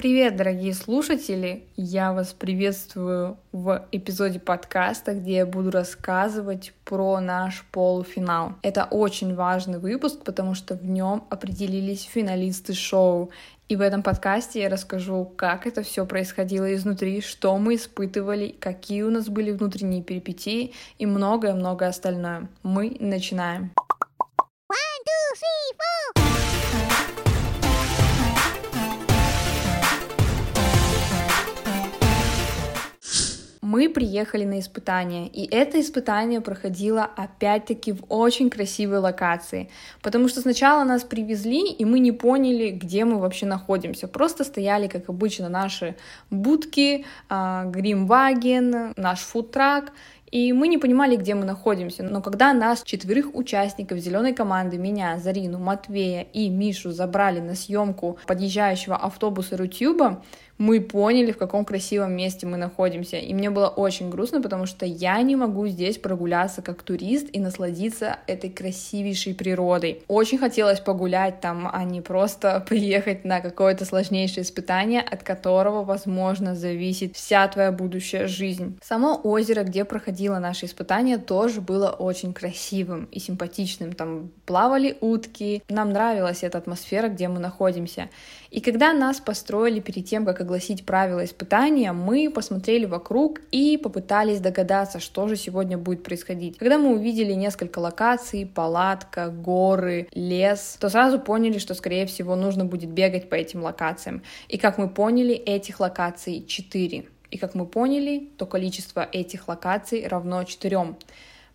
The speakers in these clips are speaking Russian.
Привет, дорогие слушатели! Я вас приветствую в эпизоде подкаста, где я буду рассказывать про наш полуфинал. Это очень важный выпуск, потому что в нем определились финалисты шоу. И в этом подкасте я расскажу, как это все происходило изнутри, что мы испытывали, какие у нас были внутренние перипетии и многое-многое остальное. Мы начинаем. One, two, three, four. Мы приехали на испытание, и это испытание проходило опять-таки в очень красивой локации, потому что сначала нас привезли, и мы не поняли, где мы вообще находимся, просто стояли, как обычно, наши будки, Гримваген, наш фудтрак, и мы не понимали, где мы находимся. Но когда нас, четверых участников зеленой команды, меня, Зарину, Матвея и Мишу забрали на съемку подъезжающего автобуса Рутюба, мы поняли, в каком красивом месте мы находимся. И мне было очень грустно, потому что я не могу здесь прогуляться как турист и насладиться этой красивейшей природой. Очень хотелось погулять там, а не просто приехать на какое-то сложнейшее испытание, от которого, возможно, зависит вся твоя будущая жизнь. Само озеро, где проходило наше испытание, тоже было очень красивым и симпатичным. Там плавали утки. Нам нравилась эта атмосфера, где мы находимся. И когда нас построили перед тем, как огласить правила испытания, мы посмотрели вокруг и попытались догадаться, что же сегодня будет происходить. Когда мы увидели несколько локаций, палатка, горы, лес, то сразу поняли, что, скорее всего, нужно будет бегать по этим локациям. И как мы поняли, этих локаций 4. И как мы поняли, то количество этих локаций равно 4.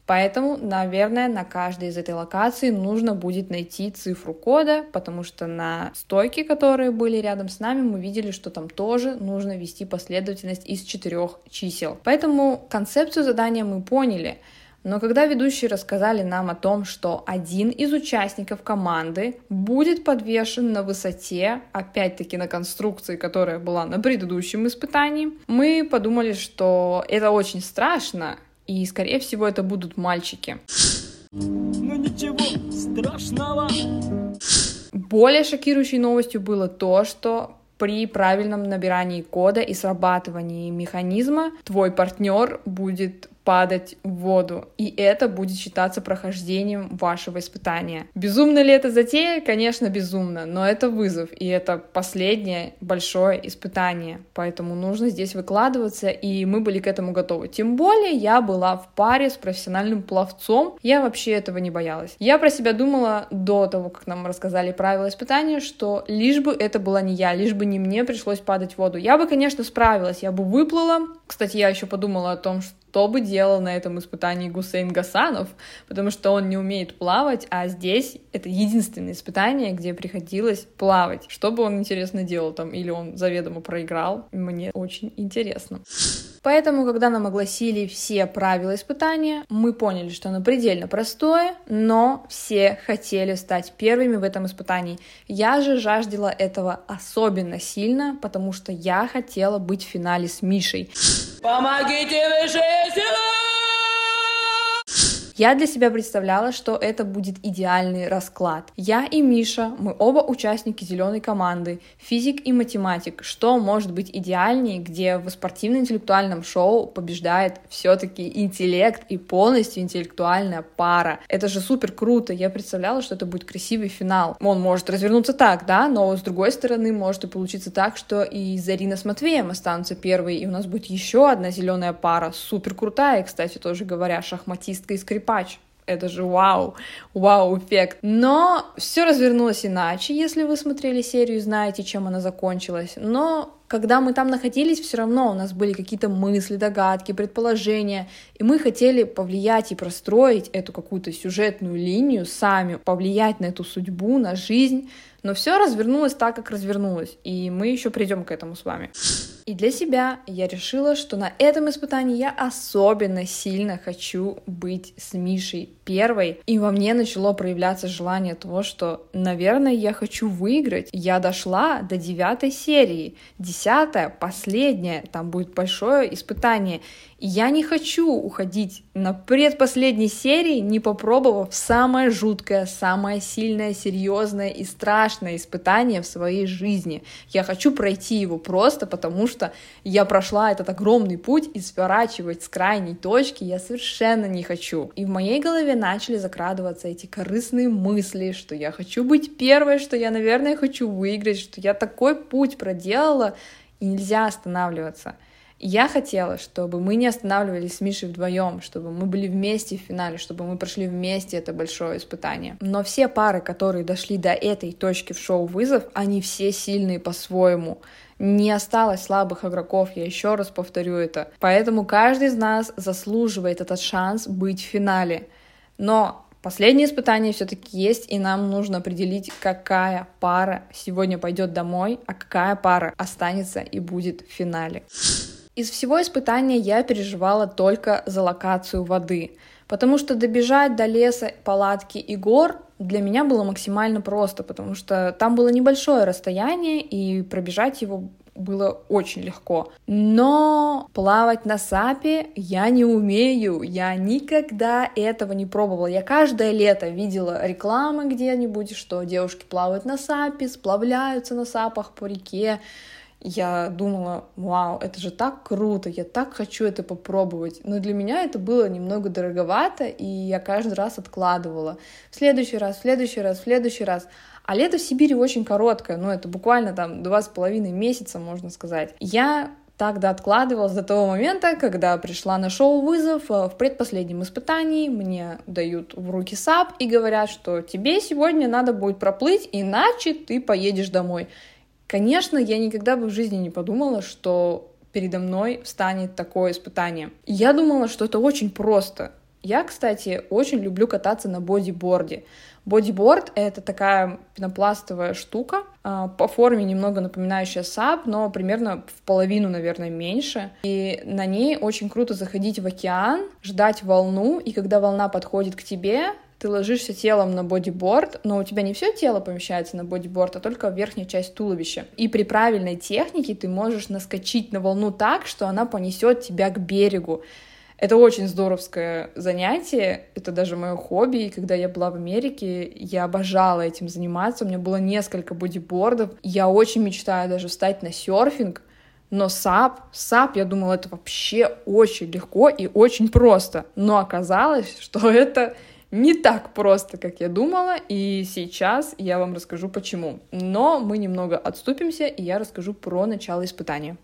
Поэтому, наверное, на каждой из этой локации нужно будет найти цифру кода, потому что на стойке, которые были рядом с нами, мы видели, что там тоже нужно ввести последовательность из четырех чисел. Поэтому концепцию задания мы поняли. Но когда ведущие рассказали нам о том, что один из участников команды будет подвешен на высоте, опять-таки на конструкции, которая была на предыдущем испытании, мы подумали, что это очень страшно, и, скорее всего, это будут мальчики. Ну ничего страшного. Более шокирующей новостью было то, что при правильном набирании кода и срабатывании механизма твой партнер будет падать в воду, и это будет считаться прохождением вашего испытания. Безумно ли это затея? Конечно, безумно, но это вызов, и это последнее большое испытание, поэтому нужно здесь выкладываться, и мы были к этому готовы. Тем более я была в паре с профессиональным пловцом, я вообще этого не боялась. Я про себя думала до того, как нам рассказали правила испытания, что лишь бы это была не я, лишь бы не мне пришлось падать в воду. Я бы, конечно, справилась, я бы выплыла. Кстати, я еще подумала о том, что бы делал на этом испытании Гусейн Гасанов, потому что он не умеет плавать, а здесь это единственное испытание, где приходилось плавать. Что бы он, интересно, делал там, или он заведомо проиграл, мне очень интересно. Поэтому, когда нам огласили все правила испытания, мы поняли, что оно предельно простое, но все хотели стать первыми в этом испытании. Я же жаждала этого особенно сильно, потому что я хотела быть в финале с Мишей. Помогите силы! Я для себя представляла, что это будет идеальный расклад. Я и Миша, мы оба участники зеленой команды, физик и математик. Что может быть идеальнее, где в спортивно-интеллектуальном шоу побеждает все-таки интеллект и полностью интеллектуальная пара. Это же супер круто. Я представляла, что это будет красивый финал. Он может развернуться так, да, но с другой стороны может и получиться так, что и Зарина с Матвеем останутся первые, и у нас будет еще одна зеленая пара, супер крутая, кстати, тоже говоря, шахматистка и скрипачка скрипач. Это же вау, вау-эффект. Но все развернулось иначе, если вы смотрели серию знаете, чем она закончилась. Но когда мы там находились, все равно у нас были какие-то мысли, догадки, предположения, и мы хотели повлиять и простроить эту какую-то сюжетную линию сами, повлиять на эту судьбу, на жизнь, но все развернулось так, как развернулось, и мы еще придем к этому с вами. И для себя я решила, что на этом испытании я особенно сильно хочу быть с Мишей первой. И во мне начало проявляться желание того, что, наверное, я хочу выиграть. Я дошла до девятой серии. Десятая, последняя, там будет большое испытание. Я не хочу уходить на предпоследней серии, не попробовав самое жуткое, самое сильное, серьезное и страшное испытание в своей жизни. Я хочу пройти его просто потому, что я прошла этот огромный путь и сворачивать с крайней точки я совершенно не хочу. И в моей голове начали закрадываться эти корыстные мысли, что я хочу быть первой, что я, наверное, хочу выиграть, что я такой путь проделала, и нельзя останавливаться. Я хотела, чтобы мы не останавливались с Мишей вдвоем, чтобы мы были вместе в финале, чтобы мы прошли вместе это большое испытание. Но все пары, которые дошли до этой точки в шоу «Вызов», они все сильные по-своему. Не осталось слабых игроков, я еще раз повторю это. Поэтому каждый из нас заслуживает этот шанс быть в финале. Но Последнее испытание все-таки есть, и нам нужно определить, какая пара сегодня пойдет домой, а какая пара останется и будет в финале. Из всего испытания я переживала только за локацию воды, потому что добежать до леса, палатки и гор для меня было максимально просто, потому что там было небольшое расстояние, и пробежать его было очень легко. Но плавать на сапе я не умею, я никогда этого не пробовала. Я каждое лето видела рекламы где-нибудь, что девушки плавают на сапе, сплавляются на сапах по реке, я думала, вау, это же так круто, я так хочу это попробовать. Но для меня это было немного дороговато, и я каждый раз откладывала. В следующий раз, в следующий раз, в следующий раз. А лето в Сибири очень короткое, ну это буквально там два с половиной месяца, можно сказать. Я тогда откладывалась до того момента, когда пришла на шоу «Вызов» э, в предпоследнем испытании, мне дают в руки САП и говорят, что тебе сегодня надо будет проплыть, иначе ты поедешь домой. Конечно, я никогда бы в жизни не подумала, что передо мной встанет такое испытание. Я думала, что это очень просто. Я, кстати, очень люблю кататься на бодиборде. Бодиборд — это такая пенопластовая штука, а, по форме немного напоминающая САП, но примерно в половину, наверное, меньше. И на ней очень круто заходить в океан, ждать волну, и когда волна подходит к тебе, ты ложишься телом на бодиборд, но у тебя не все тело помещается на бодиборд, а только верхняя часть туловища. И при правильной технике ты можешь наскочить на волну так, что она понесет тебя к берегу. Это очень здоровское занятие, это даже мое хобби, и когда я была в Америке, я обожала этим заниматься, у меня было несколько бодибордов, я очень мечтаю даже встать на серфинг, но САП, САП, я думала, это вообще очень легко и очень просто, но оказалось, что это не так просто, как я думала, и сейчас я вам расскажу почему. Но мы немного отступимся, и я расскажу про начало испытания.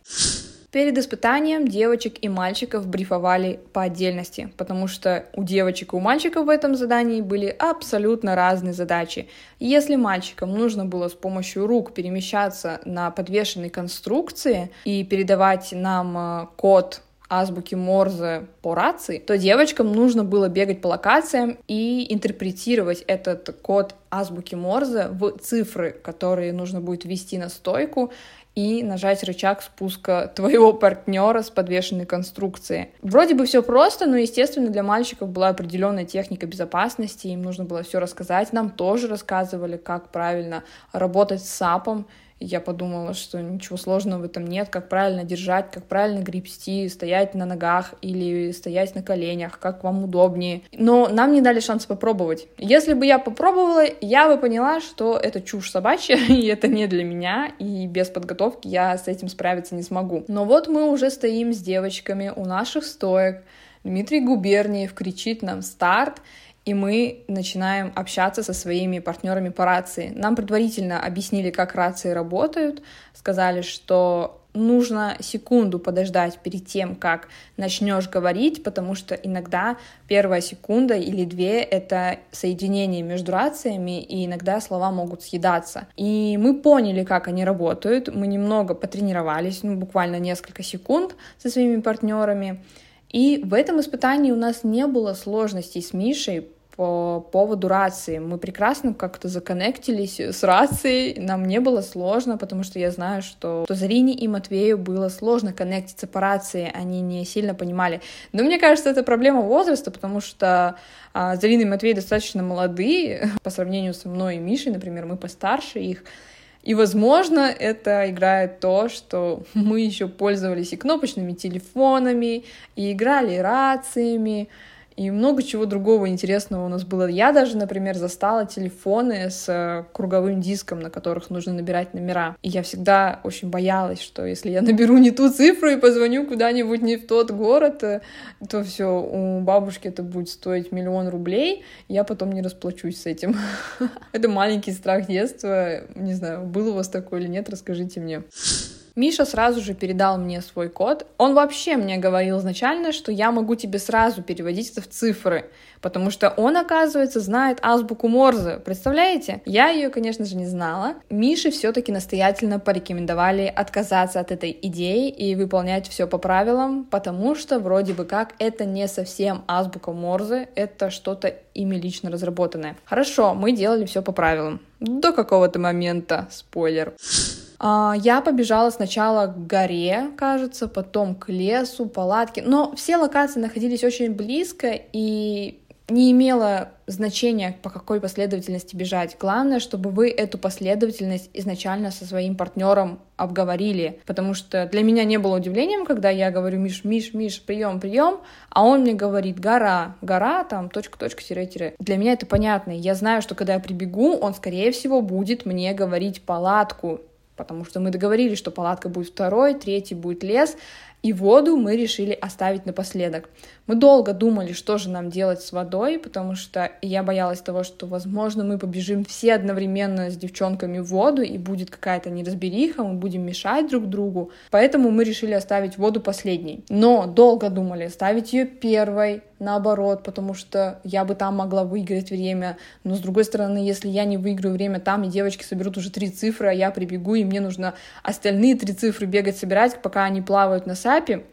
Перед испытанием девочек и мальчиков брифовали по отдельности, потому что у девочек и у мальчиков в этом задании были абсолютно разные задачи. Если мальчикам нужно было с помощью рук перемещаться на подвешенной конструкции и передавать нам э, код азбуки Морзе по рации, то девочкам нужно было бегать по локациям и интерпретировать этот код азбуки Морзе в цифры, которые нужно будет ввести на стойку и нажать рычаг спуска твоего партнера с подвешенной конструкции. Вроде бы все просто, но, естественно, для мальчиков была определенная техника безопасности, им нужно было все рассказать. Нам тоже рассказывали, как правильно работать с САПом, я подумала, что ничего сложного в этом нет, как правильно держать, как правильно гребсти, стоять на ногах или стоять на коленях, как вам удобнее. Но нам не дали шанс попробовать. Если бы я попробовала, я бы поняла, что это чушь собачья, и это не для меня, и без подготовки я с этим справиться не смогу. Но вот мы уже стоим с девочками у наших стоек, Дмитрий Губерниев кричит нам «старт», и мы начинаем общаться со своими партнерами по рации. Нам предварительно объяснили, как рации работают, сказали, что нужно секунду подождать перед тем, как начнешь говорить, потому что иногда первая секунда или две — это соединение между рациями, и иногда слова могут съедаться. И мы поняли, как они работают, мы немного потренировались, ну, буквально несколько секунд со своими партнерами, и в этом испытании у нас не было сложностей с Мишей, по поводу рации. Мы прекрасно как-то законнектились с рацией, нам не было сложно, потому что я знаю, что, что Зарине и Матвею было сложно коннектиться по рации, они не сильно понимали. Но мне кажется, это проблема возраста, потому что а, Зарина и Матвей достаточно молодые по сравнению со мной и Мишей, например, мы постарше их. И, возможно, это играет то, что мы еще пользовались и кнопочными телефонами, и играли рациями, и много чего другого интересного у нас было. Я даже, например, застала телефоны с э, круговым диском, на которых нужно набирать номера. И я всегда очень боялась, что если я наберу не ту цифру и позвоню куда-нибудь не в тот город, э, то все, у бабушки это будет стоить миллион рублей, я потом не расплачусь с этим. Это маленький страх детства. Не знаю, был у вас такой или нет, расскажите мне. Миша сразу же передал мне свой код. Он вообще мне говорил изначально, что я могу тебе сразу переводить это в цифры, потому что он, оказывается, знает азбуку Морзе. Представляете? Я ее, конечно же, не знала. Мише все-таки настоятельно порекомендовали отказаться от этой идеи и выполнять все по правилам, потому что вроде бы как это не совсем азбука Морзе, это что-то ими лично разработанное. Хорошо, мы делали все по правилам. До какого-то момента, спойлер. А, я побежала сначала к горе, кажется, потом к лесу, палатке. Но все локации находились очень близко, и не имело значения, по какой последовательности бежать. Главное, чтобы вы эту последовательность изначально со своим партнером обговорили, потому что для меня не было удивлением, когда я говорю Миш, Миш, Миш, прием, прием, а он мне говорит гора, гора, там, точка, точка, тире, тире. Для меня это понятно. Я знаю, что когда я прибегу, он, скорее всего, будет мне говорить палатку, потому что мы договорились, что палатка будет второй, третий будет лес, и воду мы решили оставить напоследок. Мы долго думали, что же нам делать с водой, потому что я боялась того, что, возможно, мы побежим все одновременно с девчонками в воду, и будет какая-то неразбериха, мы будем мешать друг другу. Поэтому мы решили оставить воду последней. Но долго думали, оставить ее первой, наоборот, потому что я бы там могла выиграть время. Но с другой стороны, если я не выиграю время там, и девочки соберут уже три цифры, а я прибегу, и мне нужно остальные три цифры бегать собирать, пока они плавают на сапе,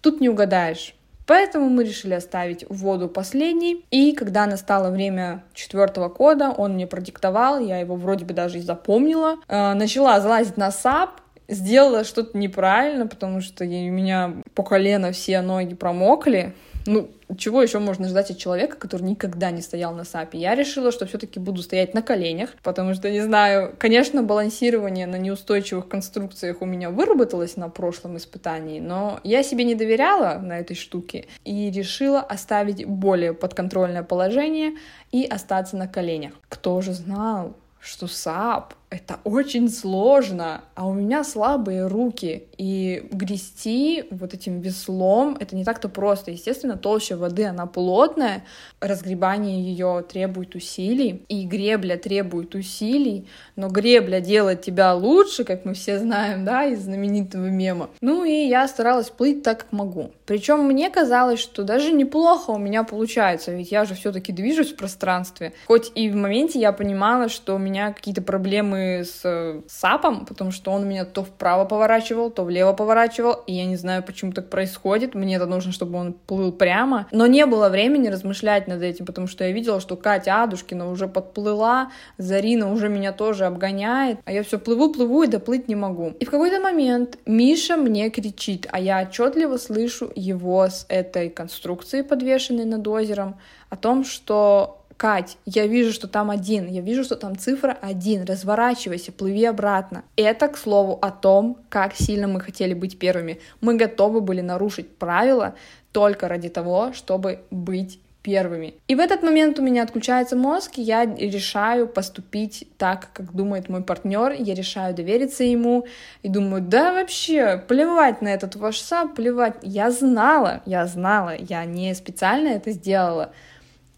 тут не угадаешь. Поэтому мы решили оставить воду последней. И когда настало время четвертого кода, он мне продиктовал, я его вроде бы даже и запомнила. Э, начала залазить на сап, сделала что-то неправильно, потому что у меня по колено все ноги промокли. Ну, чего еще можно ждать от человека, который никогда не стоял на САПе? Я решила, что все-таки буду стоять на коленях, потому что, не знаю, конечно, балансирование на неустойчивых конструкциях у меня выработалось на прошлом испытании, но я себе не доверяла на этой штуке и решила оставить более подконтрольное положение и остаться на коленях. Кто же знал, что САП это очень сложно, а у меня слабые руки, и грести вот этим веслом это не так-то просто. Естественно, толща воды, она плотная, разгребание ее требует усилий, и гребля требует усилий, но гребля делает тебя лучше, как мы все знаем, да, из знаменитого мема. Ну и я старалась плыть так, как могу. Причем мне казалось, что даже неплохо у меня получается, ведь я же все-таки движусь в пространстве. Хоть и в моменте я понимала, что у меня какие-то проблемы с САПом, потому что он меня то вправо поворачивал, то влево поворачивал, и я не знаю, почему так происходит. Мне это нужно, чтобы он плыл прямо. Но не было времени размышлять над этим, потому что я видела, что Катя Адушкина уже подплыла, Зарина уже меня тоже обгоняет, а я все плыву, плыву и доплыть не могу. И в какой-то момент Миша мне кричит, а я отчетливо слышу его с этой конструкции, подвешенной над озером, о том, что Кать, я вижу, что там один, я вижу, что там цифра один, разворачивайся, плыви обратно. Это, к слову, о том, как сильно мы хотели быть первыми. Мы готовы были нарушить правила только ради того, чтобы быть первыми. И в этот момент у меня отключается мозг, и я решаю поступить так, как думает мой партнер, я решаю довериться ему, и думаю, да вообще, плевать на этот ваш сап, плевать. Я знала, я знала, я не специально это сделала,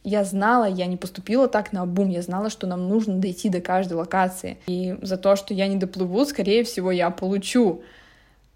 я знала, я не поступила так на бум, я знала, что нам нужно дойти до каждой локации. И за то, что я не доплыву, скорее всего, я получу.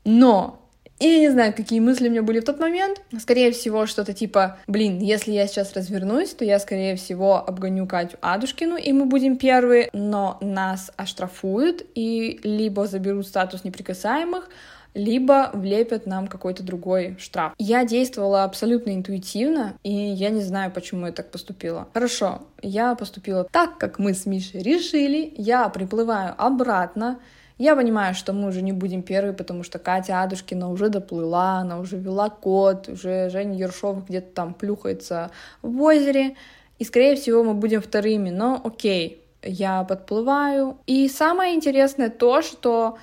Но И я не знаю, какие мысли у меня были в тот момент. Скорее всего, что-то типа, блин, если я сейчас развернусь, то я, скорее всего, обгоню Катю Адушкину, и мы будем первые, но нас оштрафуют и либо заберут статус неприкасаемых, либо влепят нам какой-то другой штраф. Я действовала абсолютно интуитивно, и я не знаю, почему я так поступила. Хорошо, я поступила так, как мы с Мишей решили, я приплываю обратно, я понимаю, что мы уже не будем первые, потому что Катя Адушкина уже доплыла, она уже вела код, уже Женя Ершов где-то там плюхается в озере, и, скорее всего, мы будем вторыми, но окей, я подплываю. И самое интересное то, что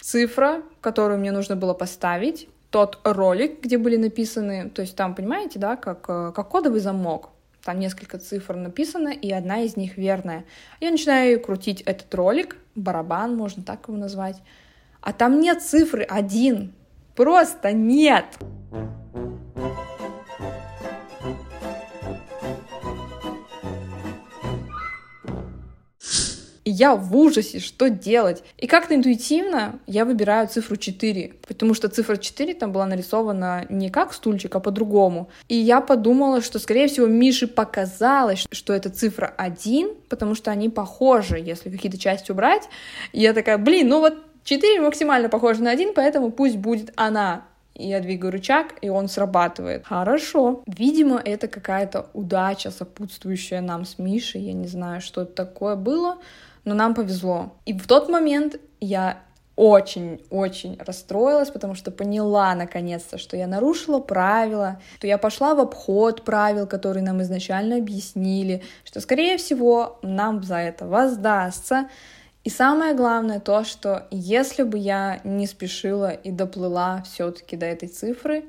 цифра, которую мне нужно было поставить, тот ролик, где были написаны, то есть там, понимаете, да, как, э, как кодовый замок, там несколько цифр написано, и одна из них верная. Я начинаю крутить этот ролик, барабан, можно так его назвать, а там нет цифры один, просто нет. И я в ужасе, что делать? И как-то интуитивно я выбираю цифру 4, потому что цифра 4 там была нарисована не как стульчик, а по-другому. И я подумала, что, скорее всего, Мише показалось, что это цифра 1, потому что они похожи, если какие-то части убрать. И я такая, блин, ну вот 4 максимально похоже на 1, поэтому пусть будет она я двигаю рычаг, и он срабатывает. Хорошо. Видимо, это какая-то удача, сопутствующая нам с Мишей. Я не знаю, что это такое было но нам повезло. И в тот момент я очень-очень расстроилась, потому что поняла наконец-то, что я нарушила правила, что я пошла в обход правил, которые нам изначально объяснили, что, скорее всего, нам за это воздастся. И самое главное то, что если бы я не спешила и доплыла все-таки до этой цифры,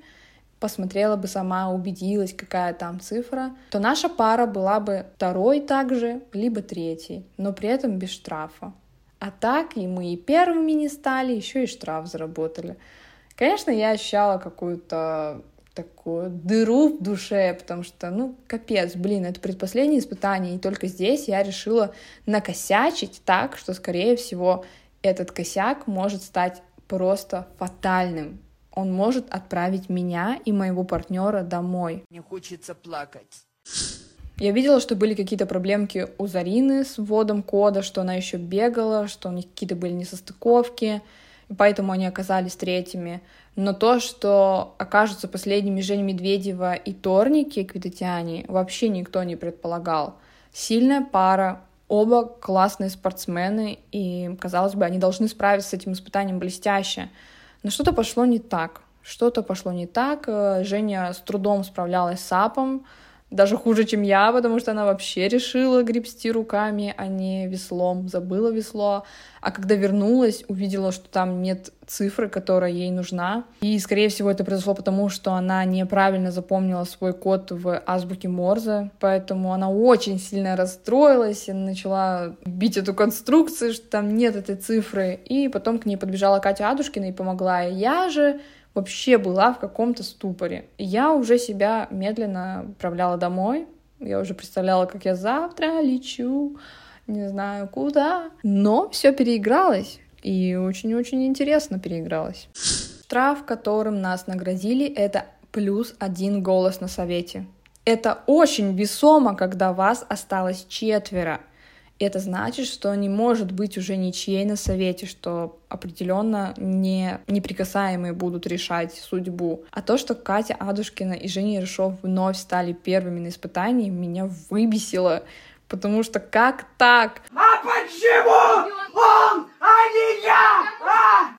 посмотрела бы сама, убедилась, какая там цифра, то наша пара была бы второй также, либо третий, но при этом без штрафа. А так и мы и первыми не стали, еще и штраф заработали. Конечно, я ощущала какую-то такую дыру в душе, потому что, ну, капец, блин, это предпоследнее испытание, и только здесь я решила накосячить так, что, скорее всего, этот косяк может стать просто фатальным он может отправить меня и моего партнера домой. Мне хочется плакать. Я видела, что были какие-то проблемки у Зарины с вводом кода, что она еще бегала, что у них какие-то были несостыковки, и поэтому они оказались третьими. Но то, что окажутся последними Женя Медведева и Торники Квитатяне, вообще никто не предполагал. Сильная пара, оба классные спортсмены, и, казалось бы, они должны справиться с этим испытанием блестяще. Но что-то пошло не так. Что-то пошло не так. Э, Женя с трудом справлялась с апом, даже хуже, чем я, потому что она вообще решила гребсти руками, а не веслом, забыла весло. А когда вернулась, увидела, что там нет цифры, которая ей нужна. И, скорее всего, это произошло потому, что она неправильно запомнила свой код в азбуке Морзе, поэтому она очень сильно расстроилась и начала бить эту конструкцию, что там нет этой цифры. И потом к ней подбежала Катя Адушкина и помогла. И я же вообще была в каком-то ступоре. Я уже себя медленно отправляла домой. Я уже представляла, как я завтра лечу, не знаю куда. Но все переигралось. И очень-очень интересно переигралось. Штраф, которым нас наградили, это плюс один голос на совете. Это очень весомо, когда вас осталось четверо это значит, что не может быть уже ничьей на совете, что определенно не неприкасаемые будут решать судьбу. А то, что Катя Адушкина и Женя Ершов вновь стали первыми на испытании, меня выбесило. Потому что как так? А почему он, а не я? А?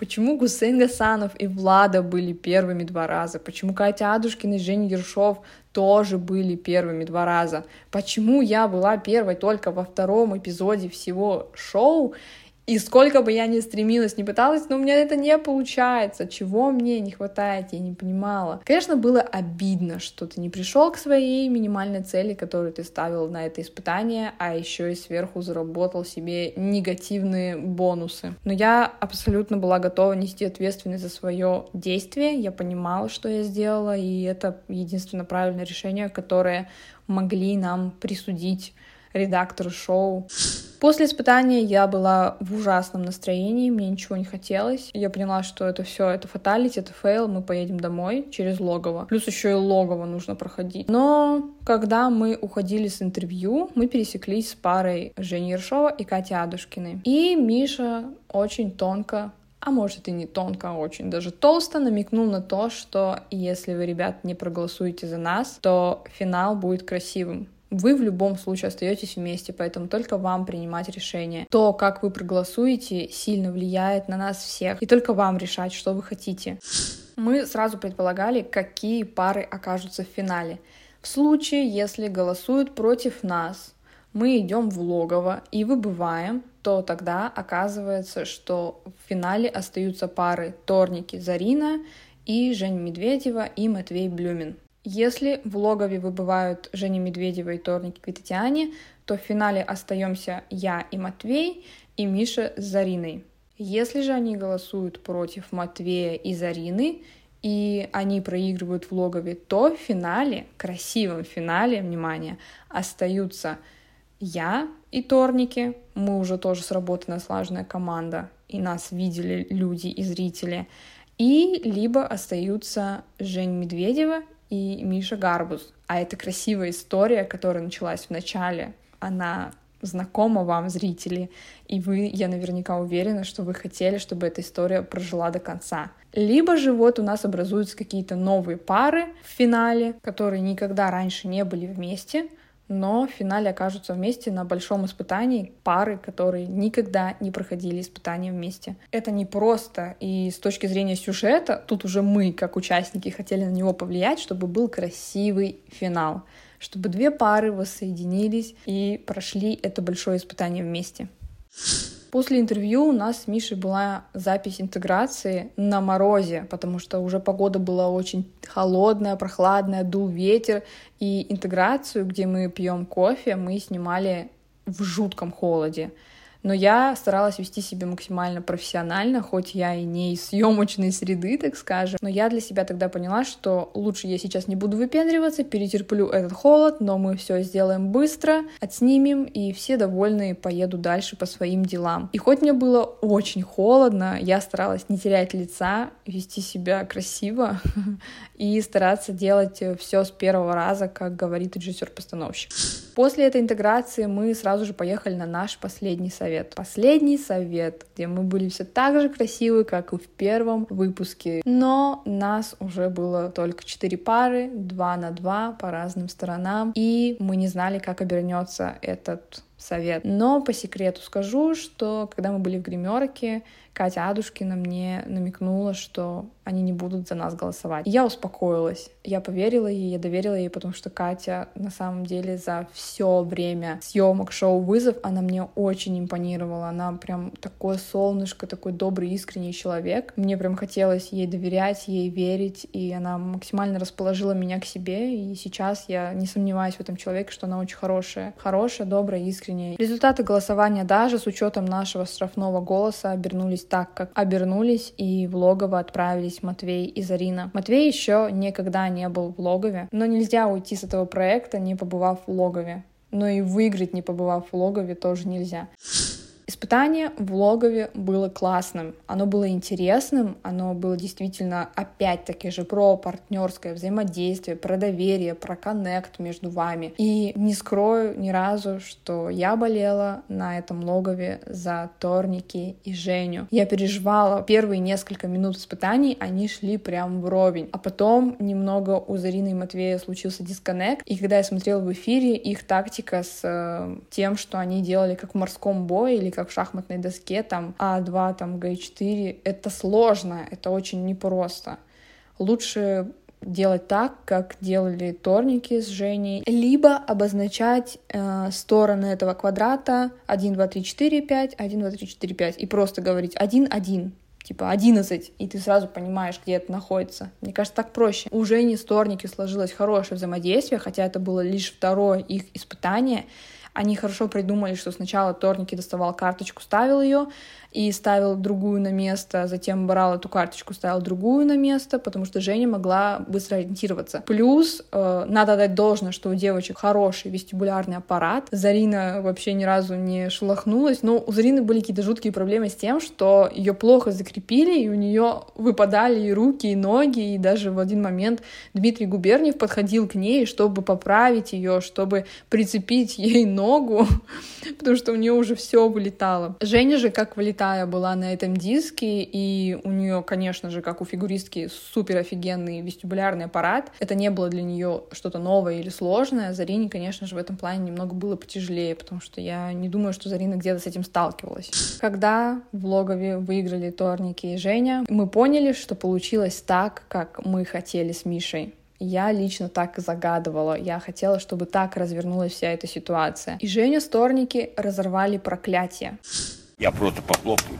Почему Гусейн Гасанов и Влада были первыми два раза? Почему Катя Адушкина и Женя Ершов тоже были первыми два раза? Почему я была первой только во втором эпизоде всего шоу? И сколько бы я ни стремилась, не пыталась, но у меня это не получается. Чего мне не хватает, я не понимала. Конечно, было обидно, что ты не пришел к своей минимальной цели, которую ты ставил на это испытание, а еще и сверху заработал себе негативные бонусы. Но я абсолютно была готова нести ответственность за свое действие. Я понимала, что я сделала, и это единственно правильное решение, которое могли нам присудить редактор шоу. После испытания я была в ужасном настроении, мне ничего не хотелось. Я поняла, что это все, это fatality, это fail, мы поедем домой через логово. Плюс еще и логово нужно проходить. Но когда мы уходили с интервью, мы пересеклись с парой Жени Ершова и Кати Адушкиной. И Миша очень тонко а может и не тонко, а очень даже толсто намекнул на то, что если вы, ребят, не проголосуете за нас, то финал будет красивым вы в любом случае остаетесь вместе, поэтому только вам принимать решение. То, как вы проголосуете, сильно влияет на нас всех, и только вам решать, что вы хотите. Мы сразу предполагали, какие пары окажутся в финале. В случае, если голосуют против нас, мы идем в логово и выбываем, то тогда оказывается, что в финале остаются пары Торники Зарина и Жень Медведева и Матвей Блюмин. Если в логове выбывают Женя Медведева и Торник Квитатиане, то в финале остаемся я и Матвей, и Миша с Зариной. Если же они голосуют против Матвея и Зарины, и они проигрывают в логове, то в финале, красивом финале, внимание, остаются я и Торники, мы уже тоже сработанная слаженная команда, и нас видели люди и зрители, и либо остаются Жень Медведева и Миша Гарбуз. А это красивая история, которая началась в начале. Она знакома вам, зрители, и вы, я наверняка уверена, что вы хотели, чтобы эта история прожила до конца. Либо же вот у нас образуются какие-то новые пары в финале, которые никогда раньше не были вместе, но в финале окажутся вместе на большом испытании пары, которые никогда не проходили испытания вместе. Это не просто, и с точки зрения сюжета, тут уже мы, как участники, хотели на него повлиять, чтобы был красивый финал, чтобы две пары воссоединились и прошли это большое испытание вместе. После интервью у нас с Мишей была запись интеграции на морозе, потому что уже погода была очень холодная, прохладная, дул ветер, и интеграцию, где мы пьем кофе, мы снимали в жутком холоде. Но я старалась вести себя максимально профессионально, хоть я и не из съемочной среды, так скажем. Но я для себя тогда поняла, что лучше я сейчас не буду выпендриваться, перетерплю этот холод, но мы все сделаем быстро, отснимем, и все довольны, поеду дальше по своим делам. И хоть мне было очень холодно, я старалась не терять лица, вести себя красиво и стараться делать все с первого раза, как говорит режиссер-постановщик. После этой интеграции мы сразу же поехали на наш последний совет. Последний совет, где мы были все так же красивы, как и в первом выпуске. Но нас уже было только четыре пары, два на два по разным сторонам, и мы не знали, как обернется этот совет. Но по секрету скажу, что когда мы были в гримерке, Катя Адушкина мне намекнула, что они не будут за нас голосовать. И я успокоилась. Я поверила ей, я доверила ей, потому что Катя на самом деле за все время съемок шоу «Вызов» она мне очень импонировала. Она прям такое солнышко, такой добрый, искренний человек. Мне прям хотелось ей доверять, ей верить, и она максимально расположила меня к себе. И сейчас я не сомневаюсь в этом человеке, что она очень хорошая. Хорошая, добрая, искренняя. Результаты голосования даже с учетом нашего штрафного голоса обернулись так, как обернулись, и в логово отправились Матвей и Зарина. Матвей еще никогда не был в логове, но нельзя уйти с этого проекта, не побывав в логове. Но и выиграть, не побывав в логове, тоже нельзя. Испытание в логове было классным, оно было интересным, оно было действительно опять-таки же про партнерское взаимодействие, про доверие, про коннект между вами. И не скрою ни разу, что я болела на этом логове за Торники и Женю. Я переживала первые несколько минут испытаний, они шли прям вровень. А потом немного у Зарины и Матвея случился дисконнект, и когда я смотрела в эфире их тактика с э, тем, что они делали как в морском бое или как шахматной доске, там А2, там Г4, это сложно, это очень непросто. Лучше делать так, как делали торники с Женей, либо обозначать э, стороны этого квадрата 1, 2, 3, 4, 5, 1, 2, 3, 4, 5, и просто говорить 1, 1, типа 11, и ты сразу понимаешь, где это находится. Мне кажется, так проще. У Жени с Торники сложилось хорошее взаимодействие, хотя это было лишь второе их испытание, Они хорошо придумали, что сначала Торники доставал карточку, ставил ее, и ставил другую на место, затем брал эту карточку, ставил другую на место, потому что Женя могла быстро ориентироваться. Плюс э, надо дать должное, что у девочек хороший вестибулярный аппарат. Зарина вообще ни разу не шелохнулась, но у Зарины были какие-то жуткие проблемы с тем, что ее плохо закрепили, и у нее выпадали и руки, и ноги, и даже в один момент Дмитрий Губерниев подходил к ней, чтобы поправить ее, чтобы прицепить ей ногу, потому что у нее уже все вылетало. Женя же как вылетала Тая была на этом диске, и у нее, конечно же, как у фигуристки, супер офигенный вестибулярный аппарат. Это не было для нее что-то новое или сложное. Зарине, конечно же, в этом плане немного было потяжелее, потому что я не думаю, что Зарина где-то с этим сталкивалась. Когда в логове выиграли Торники и Женя, мы поняли, что получилось так, как мы хотели с Мишей. Я лично так и загадывала. Я хотела, чтобы так развернулась вся эта ситуация. И Женя с Торники разорвали проклятие. Я просто похлопаю.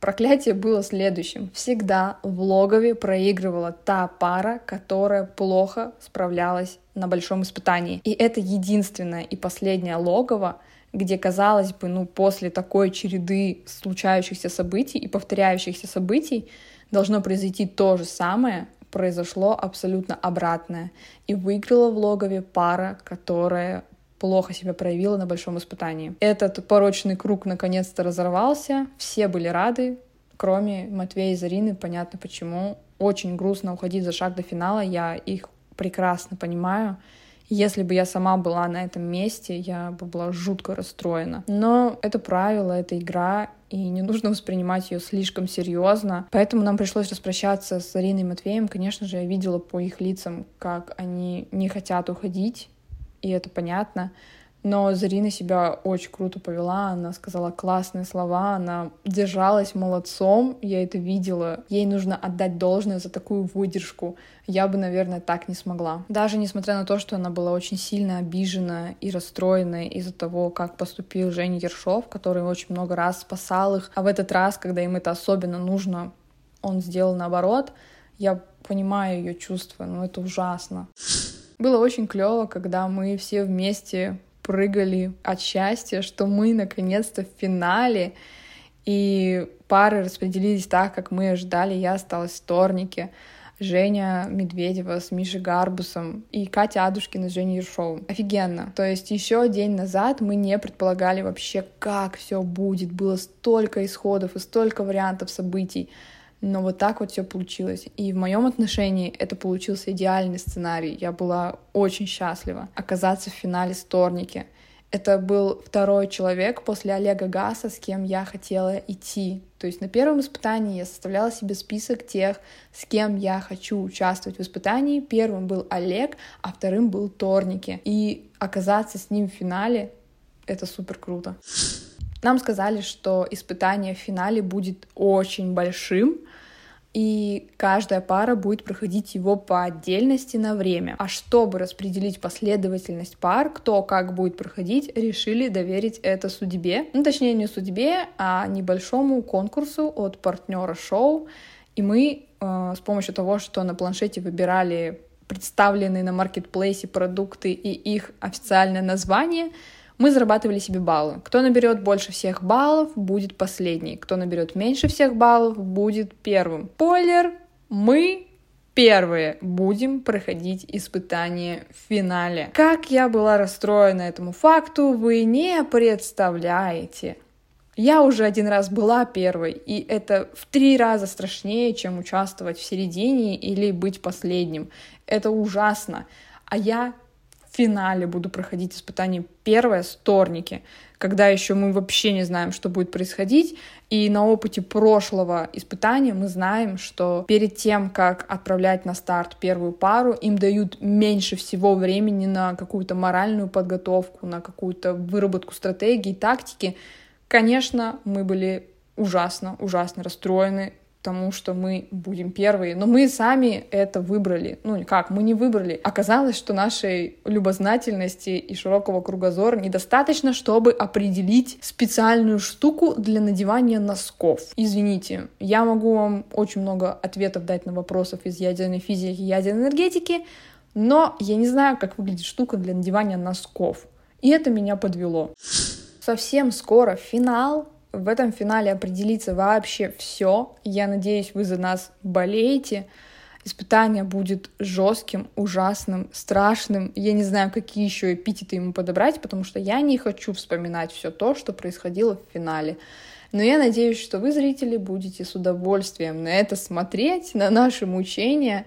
Проклятие было следующим. Всегда в логове проигрывала та пара, которая плохо справлялась на большом испытании. И это единственное и последнее логово, где, казалось бы, ну, после такой череды случающихся событий и повторяющихся событий должно произойти то же самое, произошло абсолютно обратное. И выиграла в логове пара, которая плохо себя проявила на большом испытании. Этот порочный круг наконец-то разорвался, все были рады, кроме Матвея и Зарины, понятно почему. Очень грустно уходить за шаг до финала, я их прекрасно понимаю. Если бы я сама была на этом месте, я бы была жутко расстроена. Но это правило, это игра, и не нужно воспринимать ее слишком серьезно. Поэтому нам пришлось распрощаться с Зариной и Матвеем. Конечно же, я видела по их лицам, как они не хотят уходить и это понятно. Но Зарина себя очень круто повела, она сказала классные слова, она держалась молодцом, я это видела. Ей нужно отдать должное за такую выдержку. Я бы, наверное, так не смогла. Даже несмотря на то, что она была очень сильно обижена и расстроена из-за того, как поступил Женя Ершов, который очень много раз спасал их, а в этот раз, когда им это особенно нужно, он сделал наоборот. Я понимаю ее чувства, но это ужасно. Было очень клево, когда мы все вместе прыгали от счастья, что мы наконец-то в финале, и пары распределились так, как мы ожидали. Я осталась в вторнике, Женя Медведева с Мишей Гарбусом и Катя Адушкина с Женей Ершовым. Офигенно. То есть еще день назад мы не предполагали вообще, как все будет. Было столько исходов и столько вариантов событий. Но вот так вот все получилось. И в моем отношении это получился идеальный сценарий. Я была очень счастлива оказаться в финале Сторники. Это был второй человек после Олега Гаса, с кем я хотела идти. То есть на первом испытании я составляла себе список тех, с кем я хочу участвовать в испытании. Первым был Олег, а вторым был Торники. И оказаться с ним в финале — это супер круто. Нам сказали, что испытание в финале будет очень большим, и каждая пара будет проходить его по отдельности на время. А чтобы распределить последовательность пар, кто как будет проходить, решили доверить это судьбе. Ну, точнее, не судьбе, а небольшому конкурсу от партнера шоу. И мы э, с помощью того, что на планшете выбирали представленные на маркетплейсе продукты и их официальное название, мы зарабатывали себе баллы. Кто наберет больше всех баллов, будет последний. Кто наберет меньше всех баллов, будет первым. Спойлер, мы первые будем проходить испытание в финале. Как я была расстроена этому факту, вы не представляете. Я уже один раз была первой, и это в три раза страшнее, чем участвовать в середине или быть последним. Это ужасно. А я финале буду проходить испытание первое с Торники, когда еще мы вообще не знаем, что будет происходить. И на опыте прошлого испытания мы знаем, что перед тем, как отправлять на старт первую пару, им дают меньше всего времени на какую-то моральную подготовку, на какую-то выработку стратегии, тактики. Конечно, мы были ужасно, ужасно расстроены тому, что мы будем первые. Но мы сами это выбрали. Ну, как, мы не выбрали. Оказалось, что нашей любознательности и широкого кругозора недостаточно, чтобы определить специальную штуку для надевания носков. Извините, я могу вам очень много ответов дать на вопросов из ядерной физики и ядерной энергетики, Но я не знаю, как выглядит штука для надевания носков. И это меня подвело. Совсем скоро финал. В этом финале определится вообще все. Я надеюсь, вы за нас болеете. Испытание будет жестким, ужасным, страшным. Я не знаю, какие еще эпитеты ему подобрать, потому что я не хочу вспоминать все то, что происходило в финале. Но я надеюсь, что вы, зрители, будете с удовольствием на это смотреть, на наши мучения,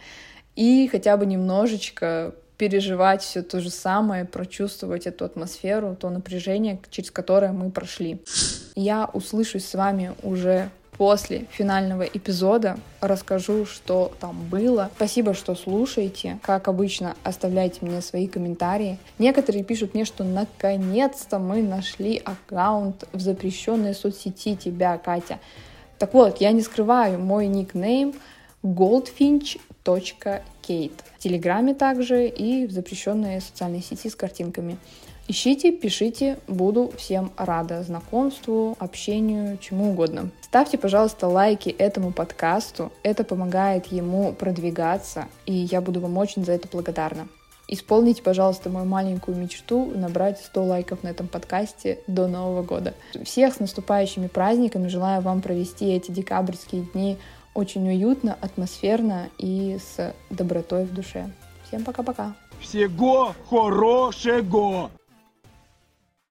и хотя бы немножечко переживать все то же самое, прочувствовать эту атмосферу, то напряжение, через которое мы прошли. Я услышусь с вами уже после финального эпизода расскажу, что там было. Спасибо, что слушаете. Как обычно, оставляйте мне свои комментарии. Некоторые пишут мне, что наконец-то мы нашли аккаунт в запрещенной соцсети тебя, Катя. Так вот, я не скрываю, мой никнейм goldfinch.kate. В Телеграме также и в запрещенной социальной сети с картинками. Ищите, пишите, буду всем рада знакомству, общению, чему угодно. Ставьте, пожалуйста, лайки этому подкасту, это помогает ему продвигаться, и я буду вам очень за это благодарна. Исполните, пожалуйста, мою маленькую мечту набрать 100 лайков на этом подкасте до Нового года. Всех с наступающими праздниками. Желаю вам провести эти декабрьские дни очень уютно, атмосферно и с добротой в душе. Всем пока-пока. Всего хорошего!